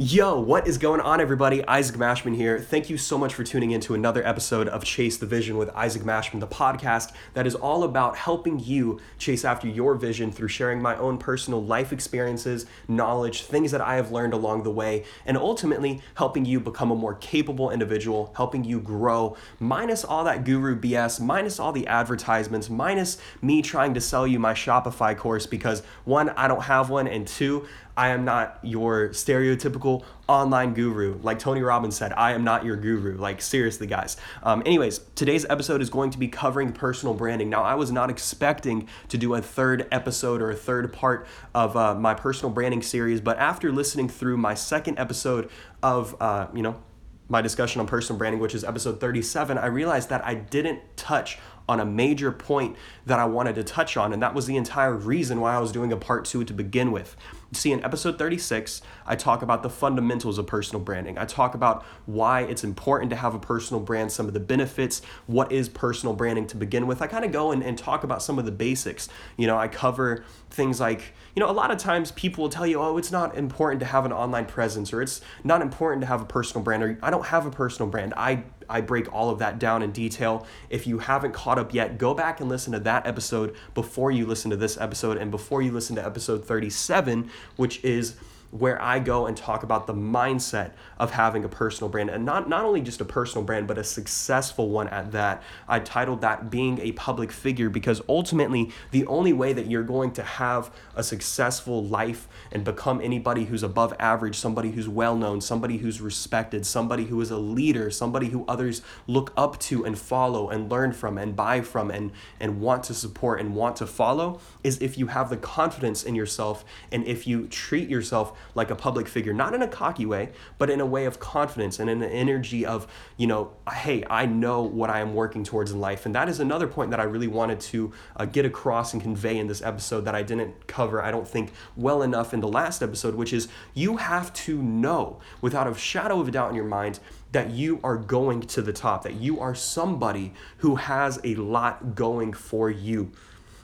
Yo, what is going on, everybody? Isaac Mashman here. Thank you so much for tuning in to another episode of Chase the Vision with Isaac Mashman, the podcast that is all about helping you chase after your vision through sharing my own personal life experiences, knowledge, things that I have learned along the way, and ultimately helping you become a more capable individual, helping you grow, minus all that guru BS, minus all the advertisements, minus me trying to sell you my Shopify course because one, I don't have one, and two, I am not your stereotypical online guru. Like Tony Robbins said, I am not your guru. Like, seriously, guys. Um, anyways, today's episode is going to be covering personal branding. Now, I was not expecting to do a third episode or a third part of uh, my personal branding series, but after listening through my second episode of, uh, you know, my discussion on personal branding, which is episode 37, I realized that I didn't touch on a major point that I wanted to touch on, and that was the entire reason why I was doing a part two to begin with. See, in episode 36, I talk about the fundamentals of personal branding. I talk about why it's important to have a personal brand, some of the benefits, what is personal branding to begin with. I kind of go and, and talk about some of the basics. You know, I cover things like, you know, a lot of times people will tell you, oh, it's not important to have an online presence or it's not important to have a personal brand or I don't have a personal brand. I I break all of that down in detail. If you haven't caught up yet, go back and listen to that episode before you listen to this episode and before you listen to episode 37, which is where I go and talk about the mindset of having a personal brand and not, not only just a personal brand, but a successful one at that. I titled that Being a Public Figure because ultimately, the only way that you're going to have a successful life and become anybody who's above average, somebody who's well known, somebody who's respected, somebody who is a leader, somebody who others look up to and follow and learn from and buy from and, and want to support and want to follow, is if you have the confidence in yourself and if you treat yourself like a public figure, not in a cocky way, but in a way of confidence and an energy of, you know, hey, I know what I am working towards in life. And that is another point that I really wanted to uh, get across and convey in this episode that I didn't cover, I don't think, well enough in the last episode, which is you have to know without a shadow of a doubt in your mind that you are going to the top, that you are somebody who has a lot going for you.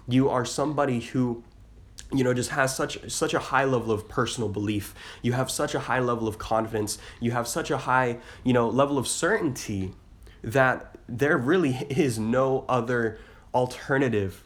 You are somebody who you know just has such such a high level of personal belief. You have such a high level of confidence. You have such a high you know level of certainty that there really is no other alternative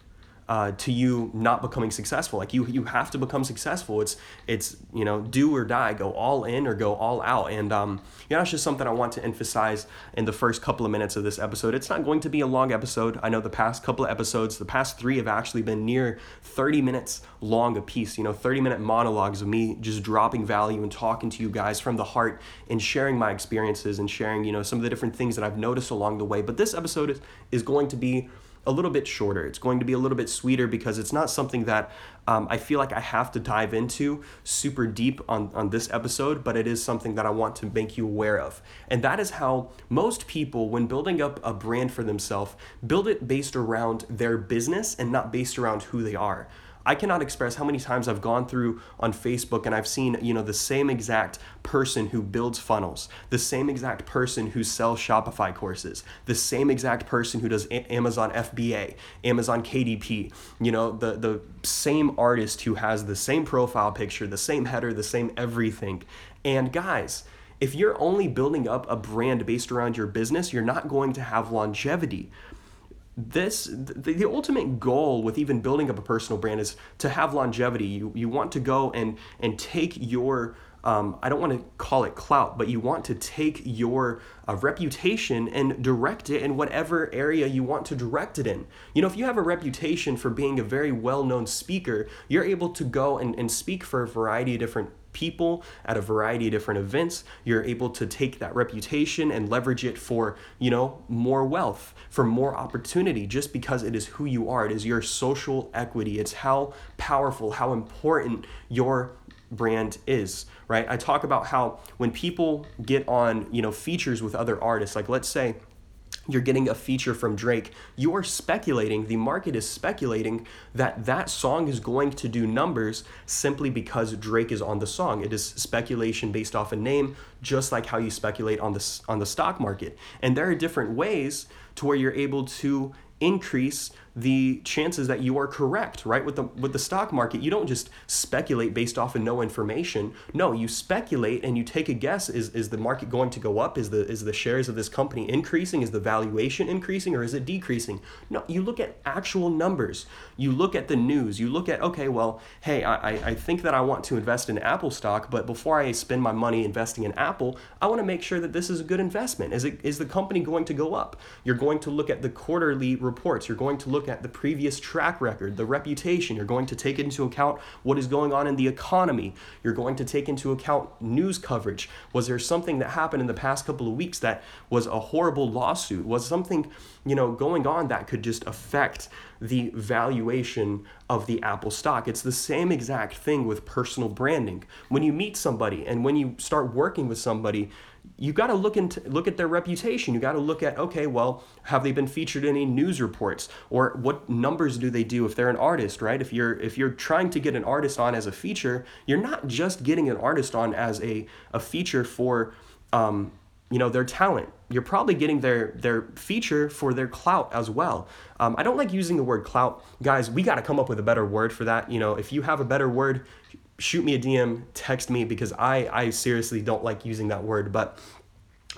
uh, to you not becoming successful. Like you, you have to become successful. It's, it's you know, do or die, go all in or go all out. And um, you know, it's just something I want to emphasize in the first couple of minutes of this episode. It's not going to be a long episode. I know the past couple of episodes, the past three have actually been near 30 minutes long a piece. You know, 30 minute monologues of me just dropping value and talking to you guys from the heart and sharing my experiences and sharing, you know, some of the different things that I've noticed along the way. But this episode is, is going to be a little bit shorter. It's going to be a little bit sweeter because it's not something that um, I feel like I have to dive into super deep on, on this episode, but it is something that I want to make you aware of. And that is how most people, when building up a brand for themselves, build it based around their business and not based around who they are. I cannot express how many times I've gone through on Facebook and I've seen, you know, the same exact person who builds funnels, the same exact person who sells Shopify courses, the same exact person who does A- Amazon FBA, Amazon KDP, you know, the the same artist who has the same profile picture, the same header, the same everything. And guys, if you're only building up a brand based around your business, you're not going to have longevity this the, the ultimate goal with even building up a personal brand is to have longevity you you want to go and and take your um, I don't want to call it clout, but you want to take your uh, reputation and direct it in whatever area you want to direct it in. You know, if you have a reputation for being a very well known speaker, you're able to go and, and speak for a variety of different people at a variety of different events you're able to take that reputation and leverage it for you know more wealth for more opportunity just because it is who you are. It is your social equity. It's how powerful how important your brand is right? I talk about how when people get on you know features with other artists like let's say you're getting a feature from Drake, you are speculating, the market is speculating that that song is going to do numbers simply because Drake is on the song. It is speculation based off a name, just like how you speculate on the, on the stock market. And there are different ways to where you're able to increase the chances that you are correct, right? With the with the stock market, you don't just speculate based off of no information. No, you speculate and you take a guess. Is is the market going to go up? Is the is the shares of this company increasing? Is the valuation increasing or is it decreasing? No, you look at actual numbers. You look at the news. You look at okay, well, hey, I, I think that I want to invest in Apple stock, but before I spend my money investing in Apple, I want to make sure that this is a good investment. Is it is the company going to go up? You're going to look at the quarterly reports. You're going to look at the previous track record, the reputation. You're going to take into account what is going on in the economy. You're going to take into account news coverage. Was there something that happened in the past couple of weeks that was a horrible lawsuit? Was something, you know, going on that could just affect the valuation of the Apple stock. It's the same exact thing with personal branding. When you meet somebody and when you start working with somebody, you got to look into look at their reputation. You got to look at okay, well, have they been featured in any news reports? Or what numbers do they do if they're an artist, right? If you're if you're trying to get an artist on as a feature, you're not just getting an artist on as a a feature for um, you know their talent. You're probably getting their their feature for their clout as well. Um, i don't like using the word clout. Guys we got to come up with a better word for that. You know if you have a better word shoot me a DM, text me because I, I seriously don't like using that word, but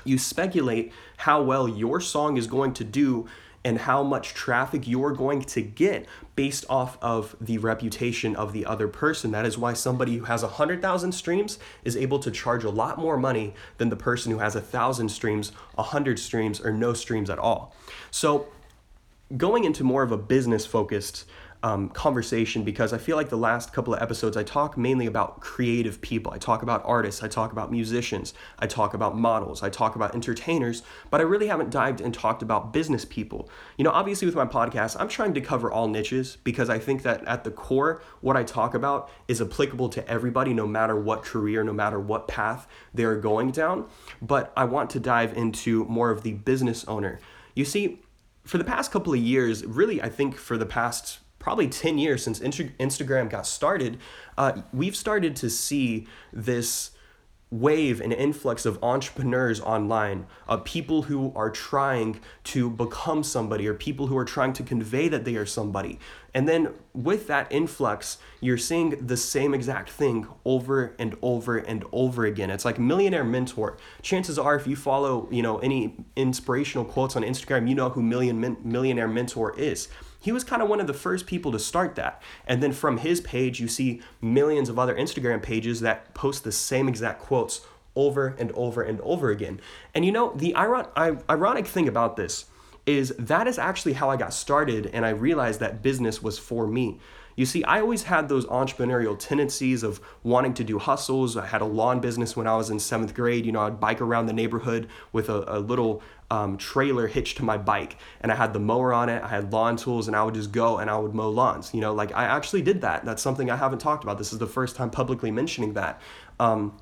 you speculate how well your song is going to do and how much traffic you're going to get based off of the reputation of the other person. That is why somebody who has 100,000 streams is able to charge a lot more money than the person who has 1,000 streams, 100 streams, or no streams at all. So, going into more of a business focused um, conversation because I feel like the last couple of episodes I talk mainly about creative people. I talk about artists, I talk about musicians, I talk about models, I talk about entertainers, but I really haven't dived and talked about business people. You know, obviously with my podcast, I'm trying to cover all niches because I think that at the core, what I talk about is applicable to everybody, no matter what career, no matter what path they're going down. But I want to dive into more of the business owner. You see, for the past couple of years, really, I think for the past probably 10 years since Instagram got started, uh, we've started to see this wave and influx of entrepreneurs online, uh, people who are trying to become somebody or people who are trying to convey that they are somebody. And then with that influx, you're seeing the same exact thing over and over and over again. It's like millionaire mentor. Chances are, if you follow, you know, any inspirational quotes on Instagram, you know who million millionaire mentor is. He was kind of one of the first people to start that. And then from his page, you see millions of other Instagram pages that post the same exact quotes over and over and over again. And you know, the ironic thing about this is that is actually how I got started and I realized that business was for me. You see, I always had those entrepreneurial tendencies of wanting to do hustles. I had a lawn business when I was in seventh grade. You know, I'd bike around the neighborhood with a, a little um, trailer hitched to my bike and I had the mower on it. I had lawn tools and I would just go and I would mow lawns. You know, like I actually did that. That's something I haven't talked about. This is the first time publicly mentioning that. Um,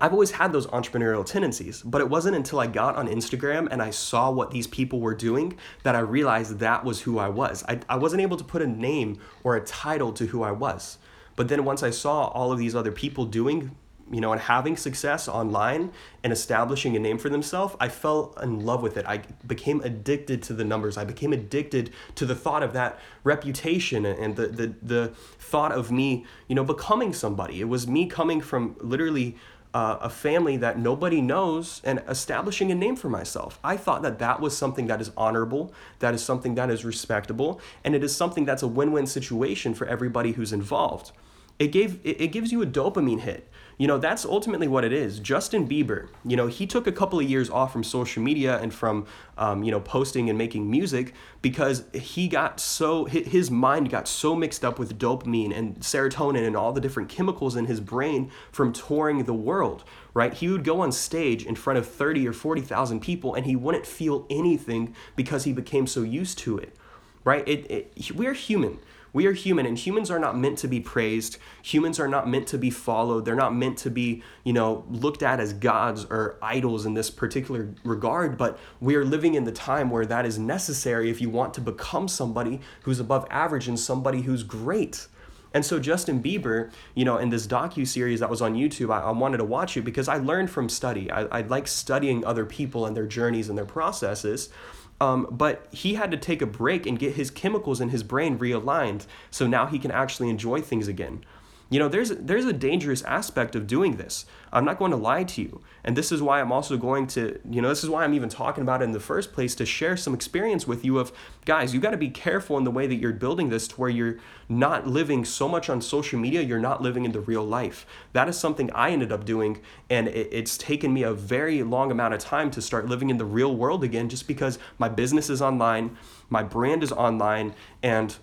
I've always had those entrepreneurial tendencies, but it wasn't until I got on Instagram and I saw what these people were doing that I realized that was who I was. I, I wasn't able to put a name or a title to who I was. But then once I saw all of these other people doing you know, and having success online and establishing a name for themselves, I fell in love with it. I became addicted to the numbers. I became addicted to the thought of that reputation and the the the thought of me, you know, becoming somebody. It was me coming from literally uh, a family that nobody knows and establishing a name for myself. I thought that that was something that is honorable, that is something that is respectable, and it is something that's a win-win situation for everybody who's involved. It gave it, it gives you a dopamine hit you know, that's ultimately what it is. Justin Bieber, you know, he took a couple of years off from social media and from, um, you know, posting and making music because he got so, his mind got so mixed up with dopamine and serotonin and all the different chemicals in his brain from touring the world, right? He would go on stage in front of 30 or 40,000 people and he wouldn't feel anything because he became so used to it, right? It, it, we're human. We are human, and humans are not meant to be praised. Humans are not meant to be followed. They're not meant to be, you know, looked at as gods or idols in this particular regard. But we are living in the time where that is necessary if you want to become somebody who's above average and somebody who's great. And so Justin Bieber, you know, in this docu series that was on YouTube, I, I, wanted to watch it because I learned from study. I, I like studying other people and their journeys and their processes. Um, but he had to take a break and get his chemicals in his brain realigned so now he can actually enjoy things again. You know, there's there's a dangerous aspect of doing this. I'm not going to lie to you. And this is why I'm also going to, you know, this is why I'm even talking about it in the first place to share some experience with you of guys, you got to be careful in the way that you're building this to where you're not living so much on social media, you're not living in the real life. That is something I ended up doing and it, it's taken me a very long amount of time to start living in the real world again just because my business is online, my brand is online and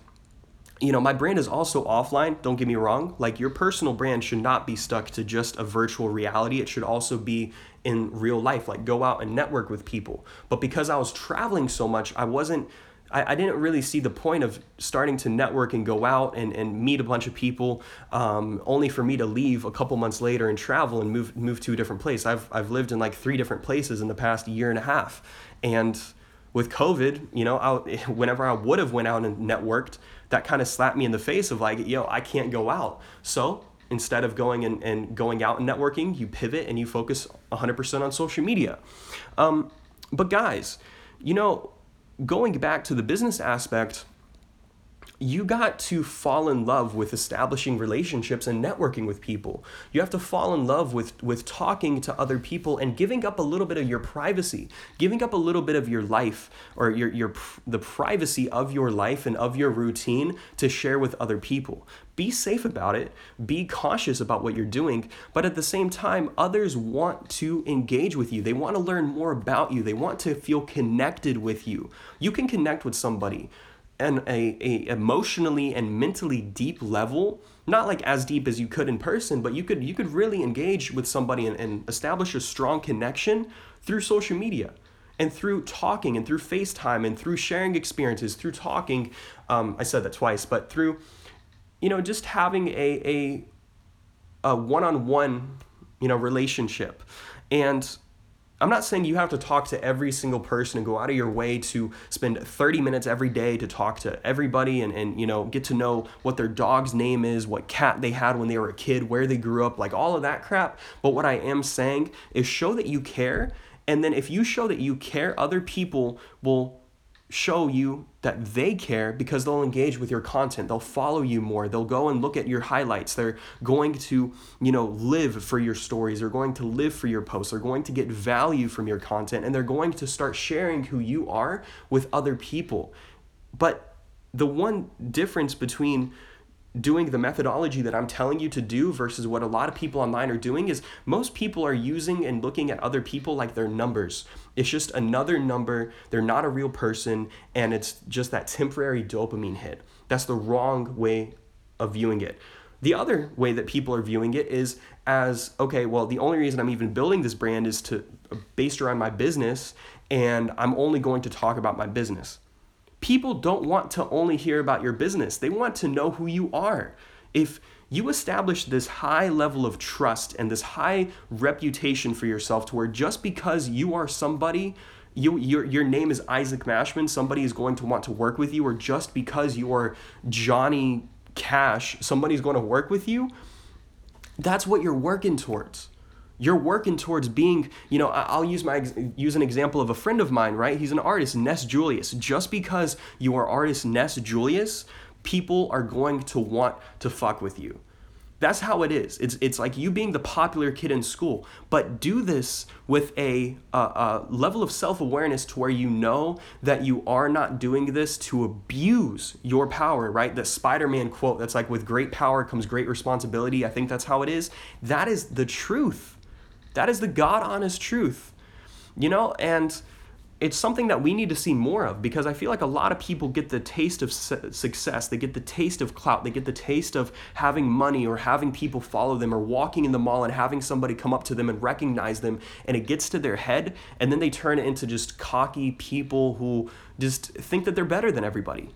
you know, my brand is also offline, don't get me wrong. Like your personal brand should not be stuck to just a virtual reality. It should also be in real life, like go out and network with people. But because I was traveling so much, I wasn't I, I didn't really see the point of starting to network and go out and, and meet a bunch of people, um, only for me to leave a couple months later and travel and move move to a different place. I've I've lived in like three different places in the past year and a half. And with COVID, you know, I, whenever I would have went out and networked, that kind of slapped me in the face of like, yo, I can't go out. So instead of going and, and going out and networking, you pivot and you focus 100% on social media. Um, but guys, you know, going back to the business aspect, you got to fall in love with establishing relationships and networking with people. You have to fall in love with with talking to other people and giving up a little bit of your privacy, giving up a little bit of your life or your your the privacy of your life and of your routine to share with other people. Be safe about it. Be cautious about what you're doing, but at the same time others want to engage with you. They want to learn more about you. They want to feel connected with you. You can connect with somebody an a, a emotionally and mentally deep level not like as deep as you could in person but you could you could really engage with somebody and, and establish a strong connection through social media and through talking and through facetime and through sharing experiences through talking um, i said that twice but through you know just having a a, a one-on-one you know relationship. And I'm not saying you have to talk to every single person and go out of your way to spend 30 minutes every day to talk to everybody and, and you know get to know what their dog's name is, what cat they had when they were a kid, where they grew up, like all of that crap. But what I am saying is show that you care. And then if you show that you care, other people will show you that they care because they'll engage with your content. They'll follow you more. They'll go and look at your highlights. They're going to you know live for your stories. They're going to live for your posts. They're going to get value from your content and they're going to start sharing who you are with other people. But the one difference between doing the methodology that I'm telling you to do versus what a lot of people online are doing is most people are using and looking at other people like they're numbers. It's just another number, they're not a real person, and it's just that temporary dopamine hit. That's the wrong way of viewing it. The other way that people are viewing it is as okay, well, the only reason I'm even building this brand is to based around my business, and I'm only going to talk about my business people don't want to only hear about your business, they want to know who you are. If you establish this high level of trust and this high reputation for yourself to where just because you are somebody you, your, your name is Isaac Mashman, somebody is going to want to work with you, or just because you are Johnny Cash, somebody's going to work with you, that's what you're working towards you're working towards being you know i'll use my use an example of a friend of mine right? He's an artist ness julius. Just because you are artist ness julius people are going to want to fuck with you. That's how it is. It's it's like you being the popular kid in school. But do this with a, a, a level of self-awareness to where you know that you are not doing this to abuse your power right? The spider-man quote that's like with great power comes great responsibility. I think that's how it is. That is the truth that is the God honest truth. You know, and it's something that we need to see more of because I feel like a lot of people get the taste of su- success, they get the taste of clout, they get the taste of having money or having people follow them or walking in the mall and having somebody come up to them and recognize them and it gets to their head and then they turn it into just cocky people who just think that they're better than everybody.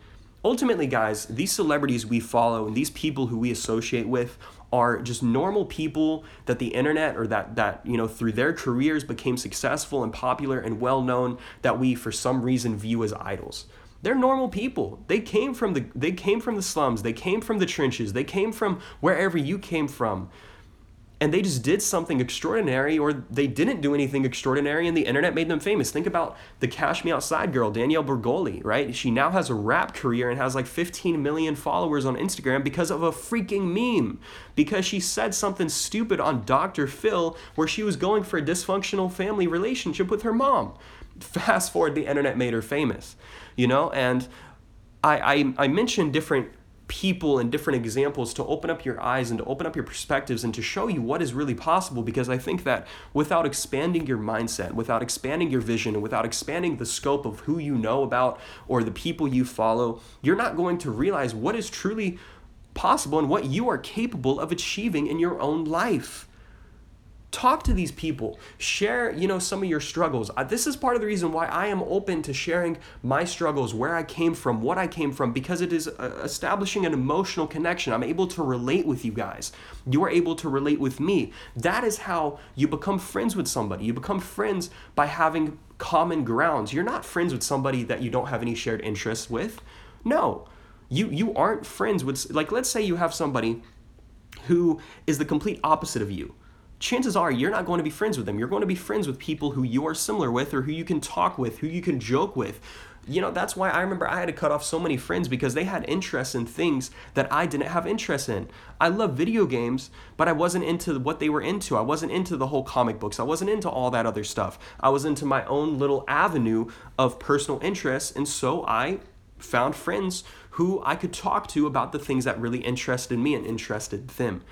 Ultimately, guys, these celebrities we follow and these people who we associate with are just normal people that the internet or that that you know through their careers became successful and popular and well known that we for some reason view as idols. They're normal people. They came from the they came from the slums. They came from the trenches. They came from wherever you came from and they just did something extraordinary or they didn't do anything extraordinary and the internet made them famous. Think about the Cash Me Outside girl, Danielle Bregoli, right? She now has a rap career and has like 15 million followers on Instagram because of a freaking meme. Because she said something stupid on Dr. Phil where she was going for a dysfunctional family relationship with her mom. Fast forward, the internet made her famous, you know? And I, I, I mentioned different people and different examples to open up your eyes and to open up your perspectives and to show you what is really possible because I think that without expanding your mindset, without expanding your vision, and without expanding the scope of who you know about or the people you follow, you're not going to realize what is truly possible and what you are capable of achieving in your own life talk to these people. Share you know some of your struggles. Uh, this is part of the reason why i am open to sharing my struggles where i came from what i came from because it is uh, establishing an emotional connection. I'm able to relate with you guys. You are able to relate with me. That is how you become friends with somebody. You become friends by having common grounds. You're not friends with somebody that you don't have any shared interests with. No. You you aren't friends with like let's say you have somebody who is the complete opposite of you chances are you're not going to be friends with them. You're going to be friends with people who you are similar with or who you can talk with, who you can joke with. You know, that's why I remember I had to cut off so many friends because they had interests in things that I didn't have interest in. I love video games, but I wasn't into what they were into. I wasn't into the whole comic books. I wasn't into all that other stuff. I was into my own little avenue of personal interests, and so I found friends who I could talk to about the things that really interested me and interested them.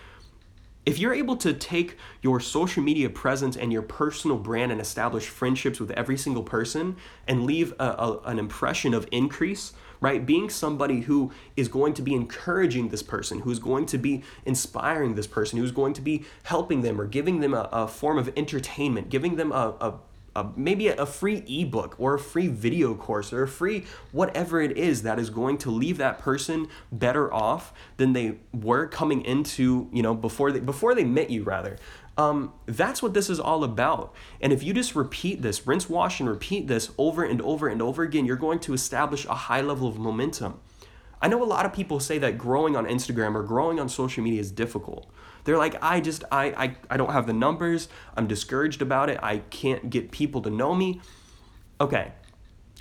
If you're able to take your social media presence and your personal brand and establish friendships with every single person and leave a, a, an impression of increase, right? Being somebody who is going to be encouraging this person, who's going to be inspiring this person, who's going to be helping them or giving them a, a form of entertainment, giving them a, a a, maybe a free ebook or a free video course or a free whatever it is that is going to leave that person better off than they were coming into you know before they before they met you rather um, that's what this is all about. And if you just repeat this, rinse, wash, and repeat this over and over and over again, you're going to establish a high level of momentum. I know a lot of people say that growing on Instagram or growing on social media is difficult. They're like, I just, I, I, I don't have the numbers. I'm discouraged about it. I can't get people to know me. Okay,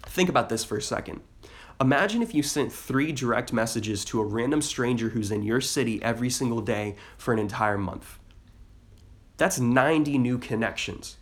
think about this for a second. Imagine if you sent three direct messages to a random stranger who's in your city every single day for an entire month. That's 90 new connections.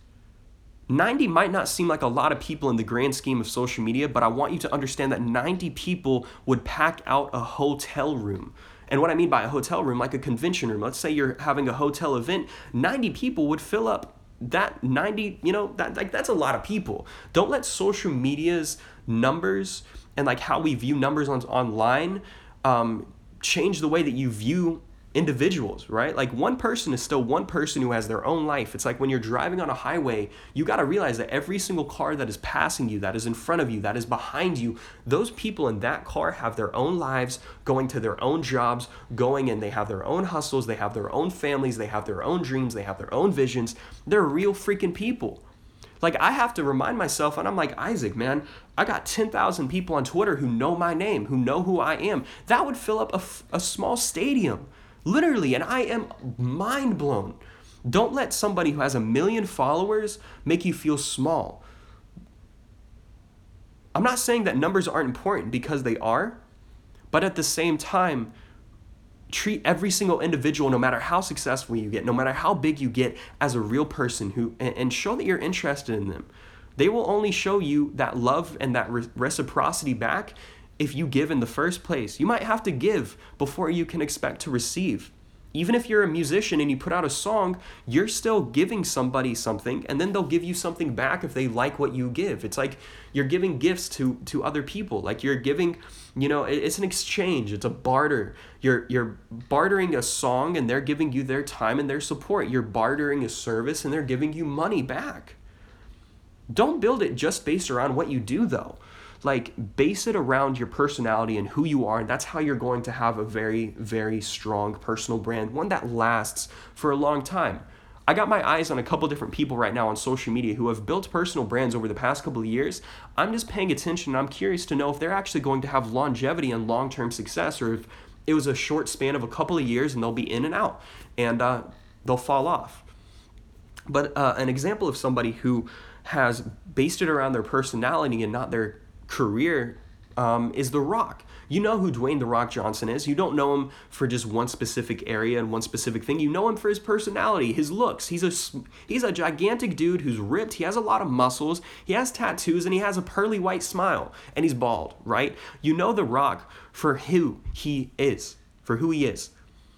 90 might not seem like a lot of people in the grand scheme of social media, but I want you to understand that 90 people would pack out a hotel room. And what I mean by a hotel room, like a convention room, let's say you're having a hotel event, 90 people would fill up that 90, you know, that like that's a lot of people. Don't let social media's numbers and like how we view numbers on online um, change the way that you view individuals, right? Like one person is still one person who has their own life. It's like when you're driving on a highway, you got to realize that every single car that is passing you, that is in front of you, that is behind you, those people in that car have their own lives, going to their own jobs, going and they have their own hustles, they have their own families, they have their own dreams, they have their own visions. They're real freaking people. Like I have to remind myself, and I'm like, Isaac, man, I got 10,000 people on Twitter who know my name, who know who I am. That would fill up a, a small stadium. Literally, and I am mind blown. Don't let somebody who has a million followers make you feel small. I'm not saying that numbers aren't important because they are, but at the same time, treat every single individual, no matter how successful you get, no matter how big you get, as a real person who and, show that you're interested in them. They will only show you that love and that reciprocity back if you give in the first place. You might have to give before you can expect to receive. Even if you're a musician and you put out a song, you're still giving somebody something and then they'll give you something back if they like what you give. It's like you're giving gifts to to other people. Like you're giving, you know, it's an exchange, it's a barter. You're you're bartering a song and they're giving you their time and their support. You're bartering a service and they're giving you money back. Don't build it just based around what you do though like base it around your personality and who you are and that's how you're going to have a very very strong personal brand one that lasts for a long time i got my eyes on a couple different people right now on social media who have built personal brands over the past couple of years i'm just paying attention and i'm curious to know if they're actually going to have longevity and long-term success or if it was a short span of a couple of years and they'll be in and out and uh, they'll fall off. But uh, an example of somebody who has based it around their personality and not their career um, is The Rock. You know who Dwayne The Rock Johnson is. You don't know him for just one specific area and one specific thing. You know him for his personality, his looks. He's a he's a gigantic dude who's ripped. He has a lot of muscles. He has tattoos and he has a pearly white smile and he's bald, right? You know The Rock for who he is, for who he is.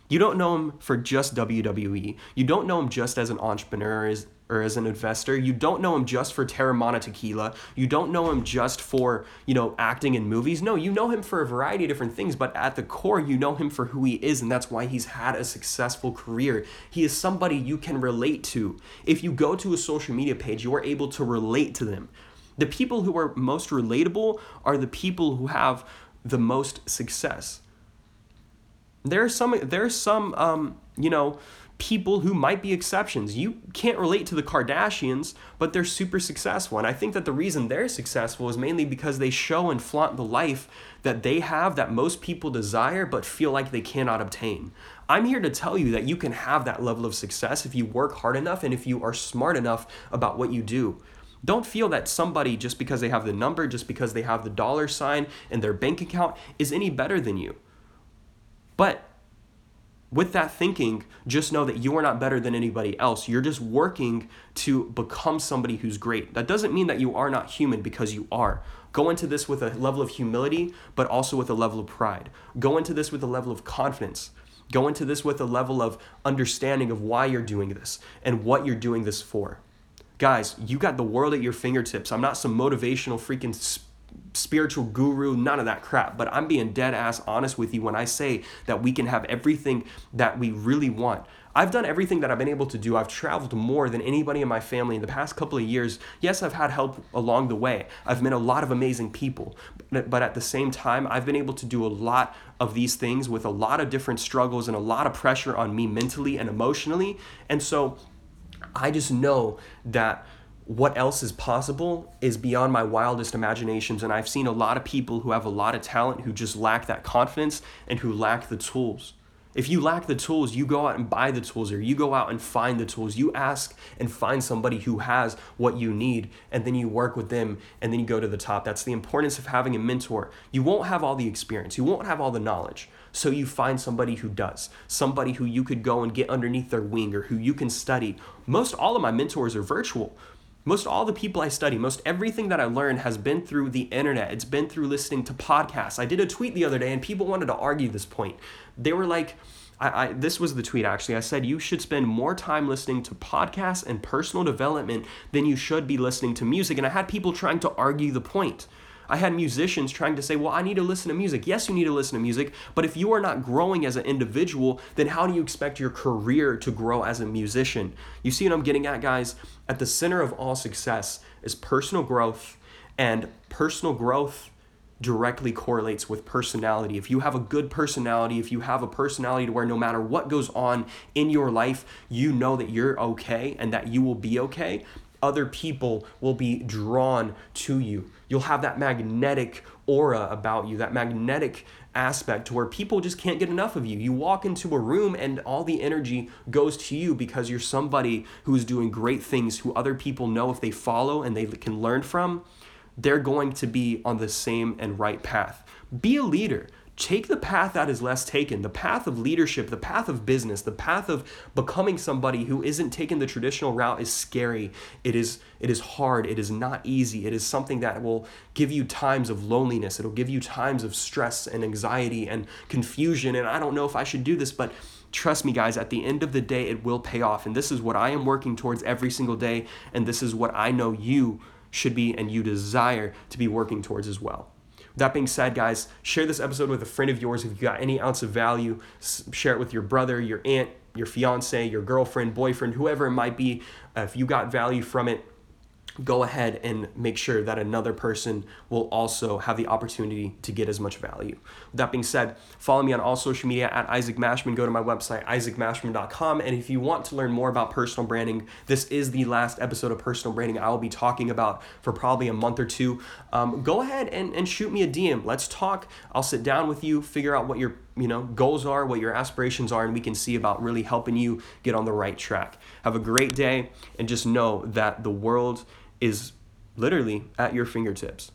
You don't know him for just WWE. You don't know him just as an entrepreneur as, or as an investor. You don't know him just for Teremana Tequila. You don't know him just for, you know, acting in movies. No, you know him for a variety of different things, but at the core, you know him for who he is, and that's why he's had a successful career. He is somebody you can relate to. If you go to a social media page, you are able to relate to them. The people who are most relatable are the people who have the most success. There's some there's some um, you know people who might be exceptions. You can't relate to the Kardashians, but they're super successful. And I think that the reason they're successful is mainly because they show and flaunt the life that they have that most people desire but feel like they cannot obtain. I'm here to tell you that you can have that level of success if you work hard enough and if you are smart enough about what you do. Don't feel that somebody, just because they have the number, just because they have the dollar sign in their bank account, is any better than you. But with that thinking, just know that you are not better than anybody else. You're just working to become somebody who's great. That doesn't mean that you are not human because you are. Go into this with a level of humility, but also with a level of pride. Go into this with a level of confidence. Go into this with a level of understanding of why you're doing this and what you're doing this for. Guys, you got the world at your fingertips. I'm not some motivational freaking spiritual guru, none of that crap. But I'm being dead ass honest with you when I say that we can have everything that we really want. I've done everything that I've been able to do. I've traveled more than anybody in my family in the past couple of years. Yes, I've had help along the way. I've met a lot of amazing people. But at the same time, I've been able to do a lot of these things with a lot of different struggles and a lot of pressure on me mentally and emotionally. And so I just know that what else is possible is beyond my wildest imaginations. And I've seen a lot of people who have a lot of talent who just lack that confidence and who lack the tools. If you lack the tools, you go out and buy the tools or you go out and find the tools. You ask and find somebody who has what you need and then you work with them and then you go to the top. That's the importance of having a mentor. You won't have all the experience, you won't have all the knowledge. So you find somebody who does, somebody who you could go and get underneath their wing or who you can study. Most all of my mentors are virtual most all the people I study, most everything that I learn has been through the internet. It's been through listening to podcasts. I did a tweet the other day and people wanted to argue this point. They were like, I, I, this was the tweet actually. I said you should spend more time listening to podcasts and personal development than you should be listening to music. And I had people trying to argue the point. I had musicians trying to say, well, I need to listen to music. Yes, you need to listen to music, but if you are not growing as an individual, then how do you expect your career to grow as a musician? You see what I'm getting at, guys? At the center of all success is personal growth, and personal growth directly correlates with personality. If you have a good personality, if you have a personality to where no matter what goes on in your life, you know that you're okay and that you will be okay, other people will be drawn to you. You'll have that magnetic aura about you, that magnetic aspect to where people just can't get enough of you. You walk into a room and all the energy goes to you because you're somebody who's doing great things who other people know if they follow and they can learn from, they're going to be on the same and right path. Be a leader take the path that is less taken the path of leadership the path of business the path of becoming somebody who isn't taking the traditional route is scary it is it is hard it is not easy it is something that will give you times of loneliness it'll give you times of stress and anxiety and confusion and i don't know if i should do this but Trust me, guys, at the end of the day, it will pay off. And this is what I am working towards every single day. And this is what I know you should be and you desire to be working towards as well. That being said, guys, share this episode with a friend of yours. If you got any ounce of value, share it with your brother, your aunt, your fiance, your girlfriend, boyfriend, whoever it might be. Uh, if you got value from it, go ahead and make sure that another person will also have the opportunity to get as much value. With that being said, follow me on all social media at Isaac Mashman. Go to my website, isaacmashman.com. And if you want to learn more about personal branding, this is the last episode of personal branding I will be talking about for probably a month or two. Um, go ahead and, and shoot me a DM. Let's talk. I'll sit down with you, figure out what your you know goals are, what your aspirations are, and we can see about really helping you get on the right track. Have a great day, and just know that the world is literally at your fingertips.